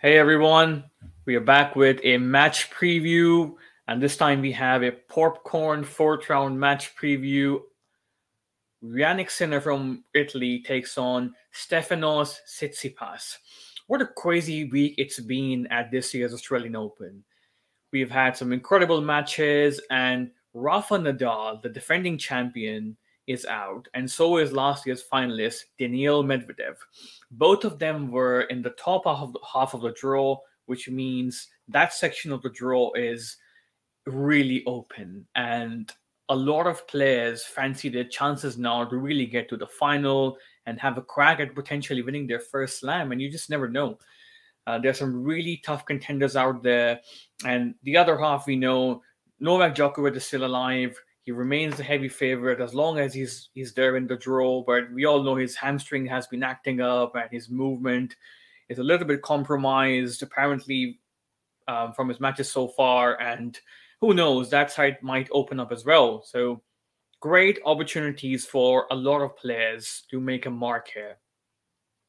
Hey everyone, we are back with a match preview, and this time we have a popcorn fourth round match preview. Jannik Sinner from Italy takes on Stefanos Tsitsipas. What a crazy week it's been at this year's Australian Open. We've had some incredible matches, and Rafa Nadal, the defending champion, is out, and so is last year's finalist Daniil Medvedev. Both of them were in the top half of the, half of the draw, which means that section of the draw is really open, and a lot of players fancy their chances now to really get to the final and have a crack at potentially winning their first slam, and you just never know. Uh, there's some really tough contenders out there, and the other half we know Novak Djokovic is still alive. He remains the heavy favorite as long as he's he's there in the draw. But we all know his hamstring has been acting up and his movement is a little bit compromised, apparently, um, from his matches so far. And who knows, that side might open up as well. So great opportunities for a lot of players to make a mark here.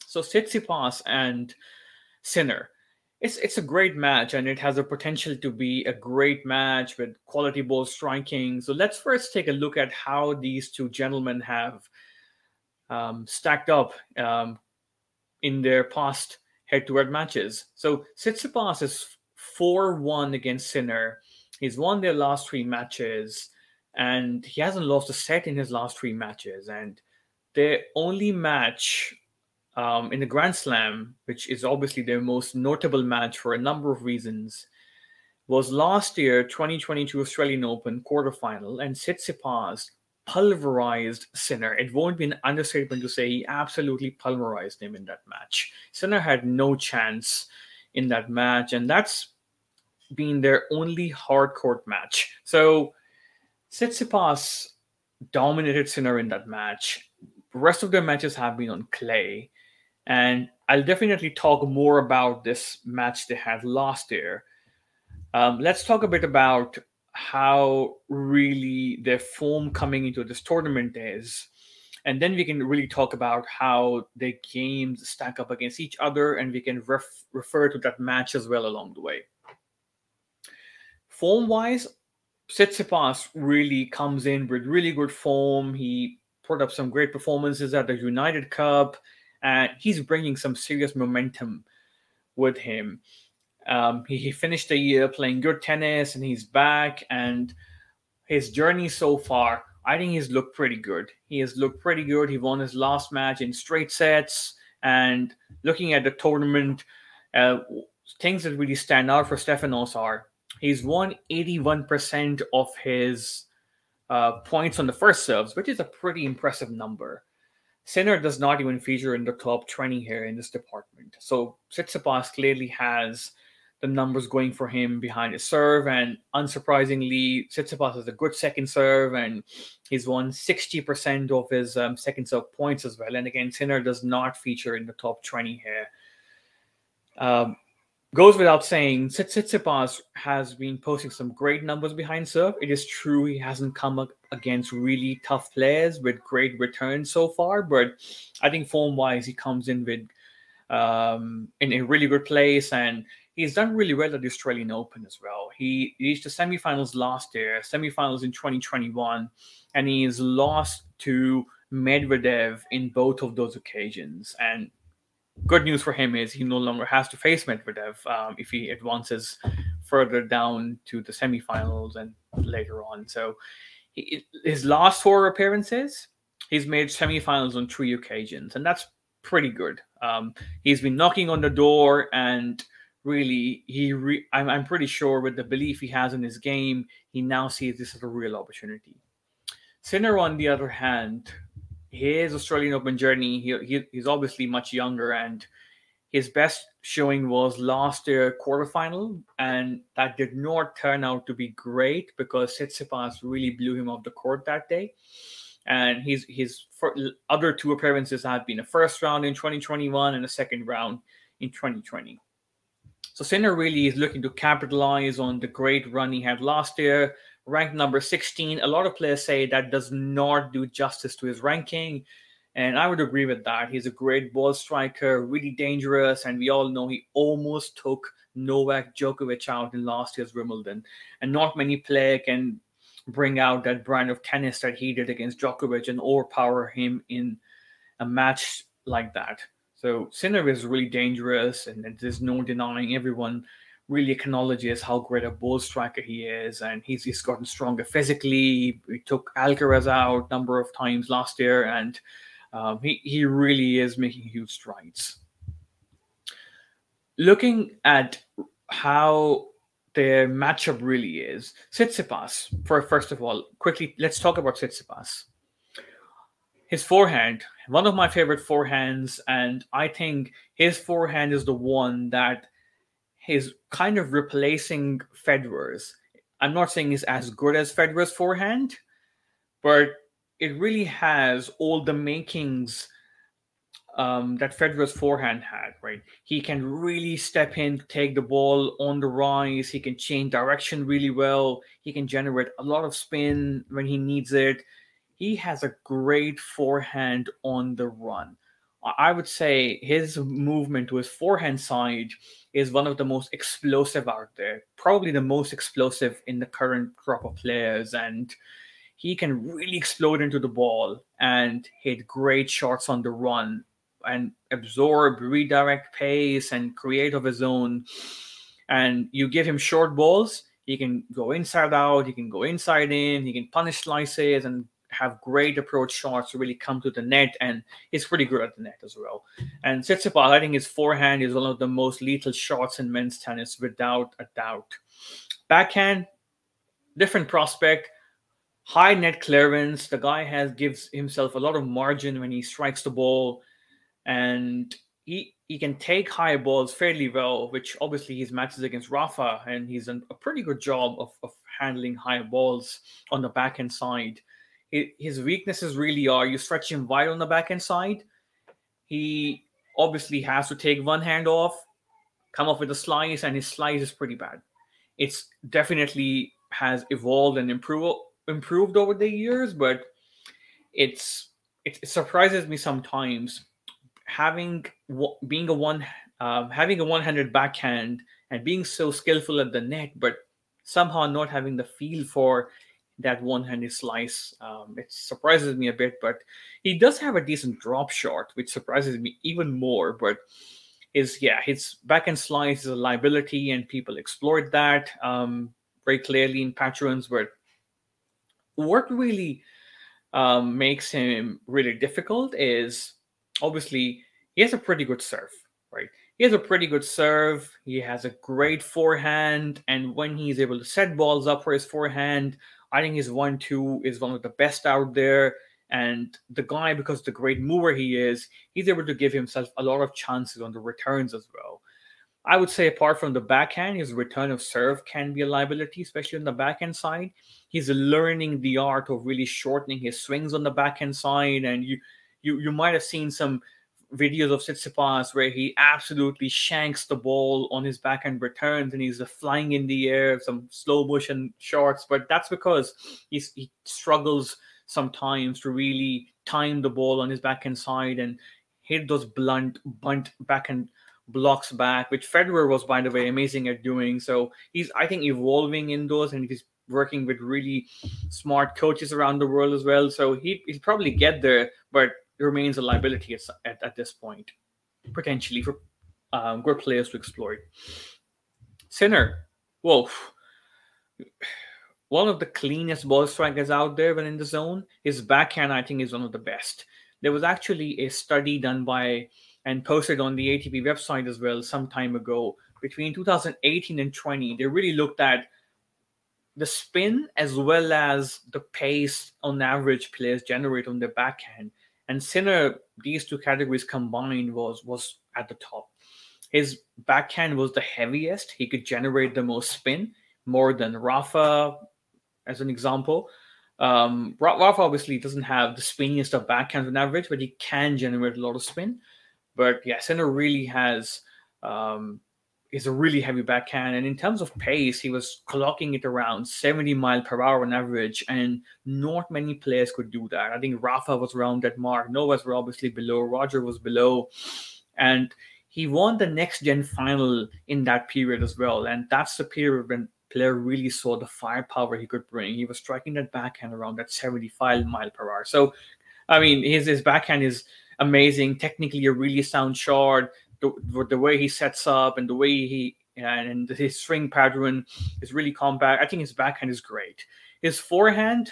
So Tsitsipas and Sinner it's it's a great match and it has a potential to be a great match with quality ball striking. So let's first take a look at how these two gentlemen have um, stacked up um, in their past head-to-head matches. So Tsitsipas is four-one against Sinner. He's won their last three matches, and he hasn't lost a set in his last three matches. And their only match um, in the Grand Slam, which is obviously their most notable match for a number of reasons, was last year 2022 Australian Open quarterfinal, and Tsitsipas pulverized Sinner. It won't be an understatement to say he absolutely pulverized him in that match. Sinner had no chance in that match, and that's been their only hard court match. So Tsitsipas dominated Sinner in that match. The rest of their matches have been on clay. And I'll definitely talk more about this match they had last year. Um, let's talk a bit about how really their form coming into this tournament is. And then we can really talk about how their games stack up against each other, and we can ref- refer to that match as well along the way. Form wise, Tsitsipas really comes in with really good form. He put up some great performances at the United Cup and he's bringing some serious momentum with him. Um, he, he finished the year playing good tennis, and he's back. And his journey so far, I think he's looked pretty good. He has looked pretty good. He won his last match in straight sets. And looking at the tournament, uh, things that really stand out for Stefanos are he's won 81% of his uh, points on the first serves, which is a pretty impressive number. Sinner does not even feature in the top 20 here in this department. So Tsitsipas clearly has the numbers going for him behind his serve. And unsurprisingly, Tsitsipas has a good second serve and he's won 60% of his um, second serve points as well. And again, Sinner does not feature in the top 20 here. Um, goes without saying, Tsitsipas has been posting some great numbers behind serve. It is true he hasn't come up against really tough players with great returns so far, but I think form wise he comes in with um, in a really good place and he's done really well at the Australian Open as well. He reached the semifinals last year, semifinals in 2021, and he's lost to Medvedev in both of those occasions. And good news for him is he no longer has to face Medvedev um, if he advances further down to the semifinals and later on. So he, his last four appearances, he's made semifinals on three occasions, and that's pretty good. Um, he's been knocking on the door, and really, he re- I'm, I'm pretty sure with the belief he has in his game, he now sees this as a real opportunity. Sinner, on the other hand, his Australian Open journey, he, he, he's obviously much younger, and his best showing was last year quarterfinal, and that did not turn out to be great because Tsitsipas really blew him off the court that day. And his his other two appearances have been a first round in 2021 and a second round in 2020. So Sinner really is looking to capitalize on the great run he had last year, ranked number 16. A lot of players say that does not do justice to his ranking. And I would agree with that. He's a great ball striker, really dangerous, and we all know he almost took Novak Djokovic out in last year's Wimbledon. And not many players can bring out that brand of tennis that he did against Djokovic and overpower him in a match like that. So Sinner is really dangerous, and there's no denying everyone really acknowledges how great a ball striker he is, and he's he's gotten stronger physically. He took Alcaraz out a number of times last year, and um, he, he really is making huge strides. Looking at how their matchup really is, Tsitsipas, for first of all, quickly, let's talk about Tsitsipas. His forehand, one of my favorite forehands, and I think his forehand is the one that is kind of replacing Federer's. I'm not saying he's as good as Federer's forehand, but it really has all the makings um, that Federer's forehand had, right? He can really step in, take the ball on the rise. He can change direction really well. He can generate a lot of spin when he needs it. He has a great forehand on the run. I would say his movement to his forehand side is one of the most explosive out there, probably the most explosive in the current crop of players. And he can really explode into the ball and hit great shots on the run and absorb, redirect pace, and create of his own. And you give him short balls, he can go inside out, he can go inside in, he can punish slices and have great approach shots to really come to the net, and he's pretty good at the net as well. And Tsitsipas, I think his forehand is one of the most lethal shots in men's tennis, without a doubt. Backhand, different prospect high net clearance. The guy has gives himself a lot of margin when he strikes the ball, and he he can take high balls fairly well, which obviously his matches against Rafa, and he's done a pretty good job of, of handling high balls on the backhand side. His weaknesses really are you stretch him wide on the backhand side. He obviously has to take one hand off, come up with a slice, and his slice is pretty bad. It's definitely has evolved and improved improved over the years, but it's it, it surprises me sometimes having being a one um, having a one-handed backhand and being so skillful at the net, but somehow not having the feel for that one-handed slice. Um, it surprises me a bit, but he does have a decent drop shot, which surprises me even more. But is yeah, his backhand slice is a liability, and people exploit that um, very clearly in patterns. But what really um, makes him really difficult is obviously he has a pretty good serve, right? He has a pretty good serve. He has a great forehand, and when he's able to set balls up for his forehand, I think his one-two is one of the best out there. And the guy, because the great mover he is, he's able to give himself a lot of chances on the returns as well. I would say, apart from the backhand, his return of serve can be a liability, especially on the backhand side. He's learning the art of really shortening his swings on the backhand side, and you you you might have seen some videos of Tsitsipas where he absolutely shanks the ball on his backhand returns, and he's flying in the air, some slow motion shots. But that's because he struggles sometimes to really time the ball on his backhand side and hit those blunt bunt backhand blocks back, which Federer was, by the way, amazing at doing. So he's, I think, evolving in those, and he's working with really smart coaches around the world as well. So he, he'll probably get there, but remains a liability at, at, at this point, potentially for um, good players to exploit. Sinner, Wolf, one of the cleanest ball strikers out there when in the zone. His backhand, I think, is one of the best. There was actually a study done by and posted on the ATP website as well some time ago. Between 2018 and 20, they really looked at the spin as well as the pace on average players generate on their backhand. And Sinner, these two categories combined was was at the top. His backhand was the heaviest. He could generate the most spin, more than Rafa, as an example. Um, Rafa obviously doesn't have the spinniest of backhands on average, but he can generate a lot of spin. But yeah, Sinner really has um, is a really heavy backhand. And in terms of pace, he was clocking it around 70 mile per hour on average. And not many players could do that. I think Rafa was around that mark. Novas were obviously below. Roger was below. And he won the next gen final in that period as well. And that's the period when player really saw the firepower he could bring. He was striking that backhand around that 75 mile per hour. So, I mean, his, his backhand is amazing. Technically, a really sound shot the, the way he sets up and the way he and his swing pattern is really compact. I think his backhand is great. His forehand,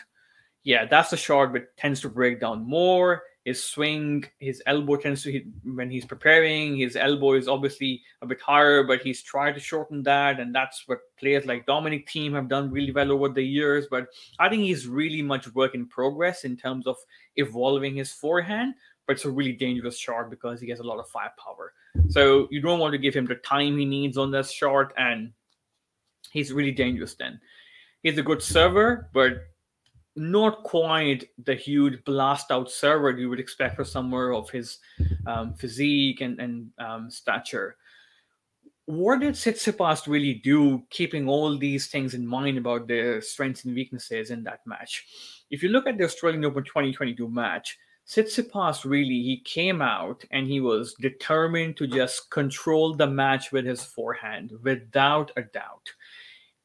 yeah, that's the shot but tends to break down more. His swing, his elbow tends to hit when he's preparing. His elbow is obviously a bit higher, but he's tried to shorten that, and that's what players like Dominic Thiem have done really well over the years. But I think he's really much work in progress in terms of evolving his forehand. But it's a really dangerous shot because he has a lot of firepower. So you don't want to give him the time he needs on this shot, and he's really dangerous then. He's a good server, but not quite the huge blast out server you would expect for somewhere of his um, physique and, and um, stature. What did Tsitsipas really do, keeping all these things in mind about their strengths and weaknesses in that match? If you look at the Australian Open 2022 match, Tsitsipas really he came out and he was determined to just control the match with his forehand without a doubt.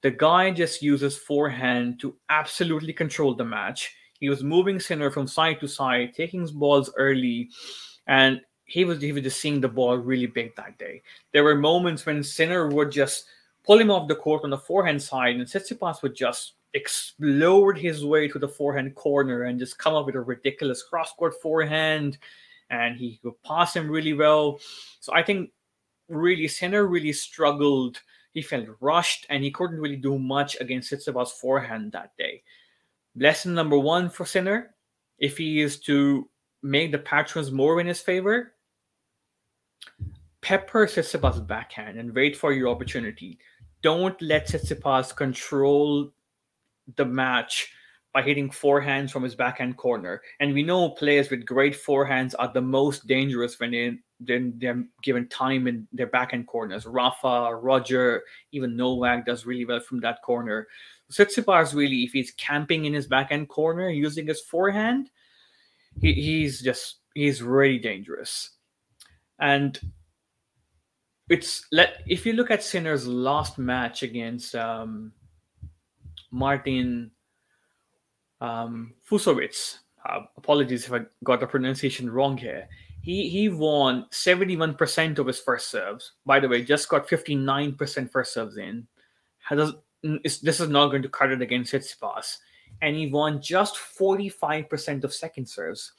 The guy just uses forehand to absolutely control the match. He was moving Sinner from side to side, taking his balls early, and he was he was just seeing the ball really big that day. There were moments when Sinner would just pull him off the court on the forehand side, and Tsitsipas would just explode his way to the forehand corner and just come up with a ridiculous cross court forehand. And he would pass him really well. So I think really Sinner really struggled. He felt rushed and he couldn't really do much against Tsitsipas' forehand that day. Lesson number one for Sinner, if he is to make the patrons more in his favor, pepper Tsitsipas' backhand and wait for your opportunity. Don't let Tsitsipas control the match by hitting forehands from his backhand corner. And we know players with great forehands are the most dangerous when they, then they're given time in their backhand corners. Rafa, Roger, even Novak does really well from that corner. Tsitsipas really, if he's camping in his backhand corner using his forehand, he, he's just he's really dangerous. And it's let if you look at Sinner's last match against um, Martin um. Uh, apologies if I got the pronunciation wrong here. He he won 71% of his first serves. By the way, just got 59% first serves in. Has, this is not going to cut it against Tsitsipas. And he won just 45% of second serves.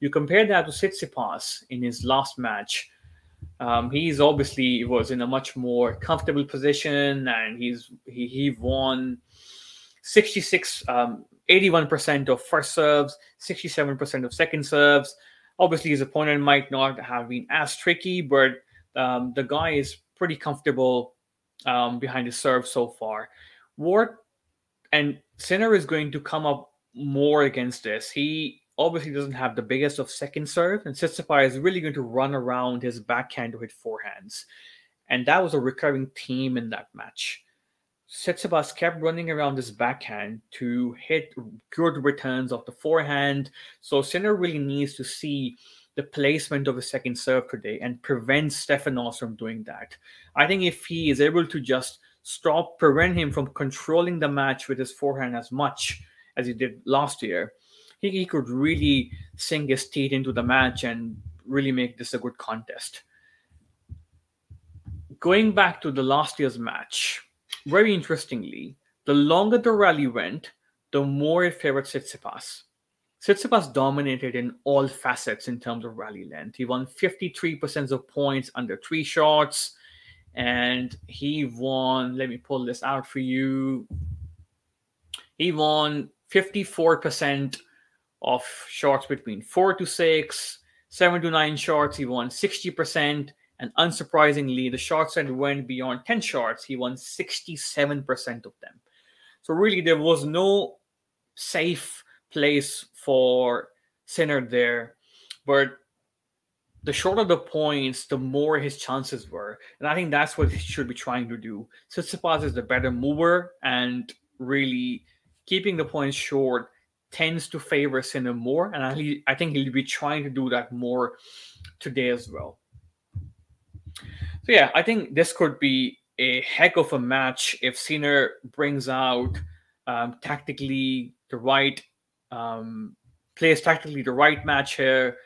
You compare that to Tsitsipas in his last match. Um, he's obviously was in a much more comfortable position, and he's he, he won 66, um, 81% of first serves, 67% of second serves. Obviously, his opponent might not have been as tricky, but um, the guy is pretty comfortable um, behind his serve so far. Ward and Sinner is going to come up more against this. He obviously doesn't have the biggest of second serve, and Tsitsipas is really going to run around his backhand to hit forehands. And that was a recurring theme in that match. Tsitsipas kept running around his backhand to hit good returns of the forehand. So Sinner really needs to see the placement of his second serve today and prevent Stefanos from doing that. I think if he is able to just stop, prevent him from controlling the match with his forehand as much as he did last year, he, he could really sink his teeth into the match and really make this a good contest. Going back to the last year's match, very interestingly, the longer the rally went, the more it favored Tsitsipas. Tsitsipas dominated in all facets in terms of rally length. He won 53% of points under three shots, and he won, let me pull this out for you. He won 54% of shots between four to six, seven to nine shots. He won 60%, and unsurprisingly, the shots that went beyond 10 shots, he won 67% of them. So really, there was no safe place for Sinner there. But the shorter the points, the more his chances were. And I think that's what he should be trying to do. Tsitsipas is the better mover, and really keeping the points short tends to favor Sinner more. And I, I think he'll be trying to do that more today as well. So, yeah, I think this could be a heck of a match if Sinner brings out um, tactically the right, um, plays tactically the right match here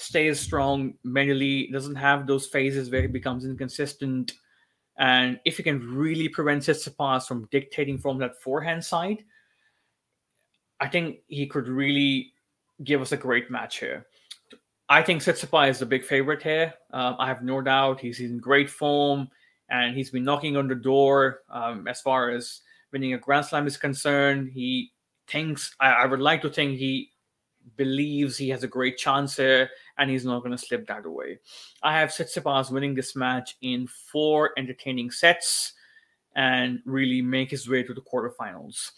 stays strong mentally, doesn't have those phases where he becomes inconsistent. And if he can really prevent Tsitsipas from dictating from that forehand side, I think he could really give us a great match here. I think Tsitsipas is the big favorite here. Um, I have no doubt he's in great form and he's been knocking on the door um, as far as winning a Grand Slam is concerned. He thinks, I, I would like to think he believes he has a great chance here and he's not going to slip that away. I have Tsitsipas winning this match in four entertaining sets and really make his way to the quarterfinals.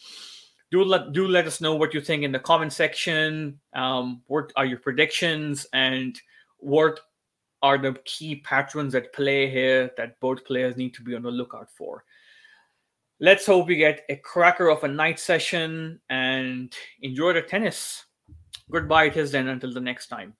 Do let do let us know what you think in the comment section. Um, what are your predictions and what are the key patterns that play here that both players need to be on the lookout for? Let's hope we get a cracker of a night session and enjoy the tennis. Goodbye, it is then until the next time.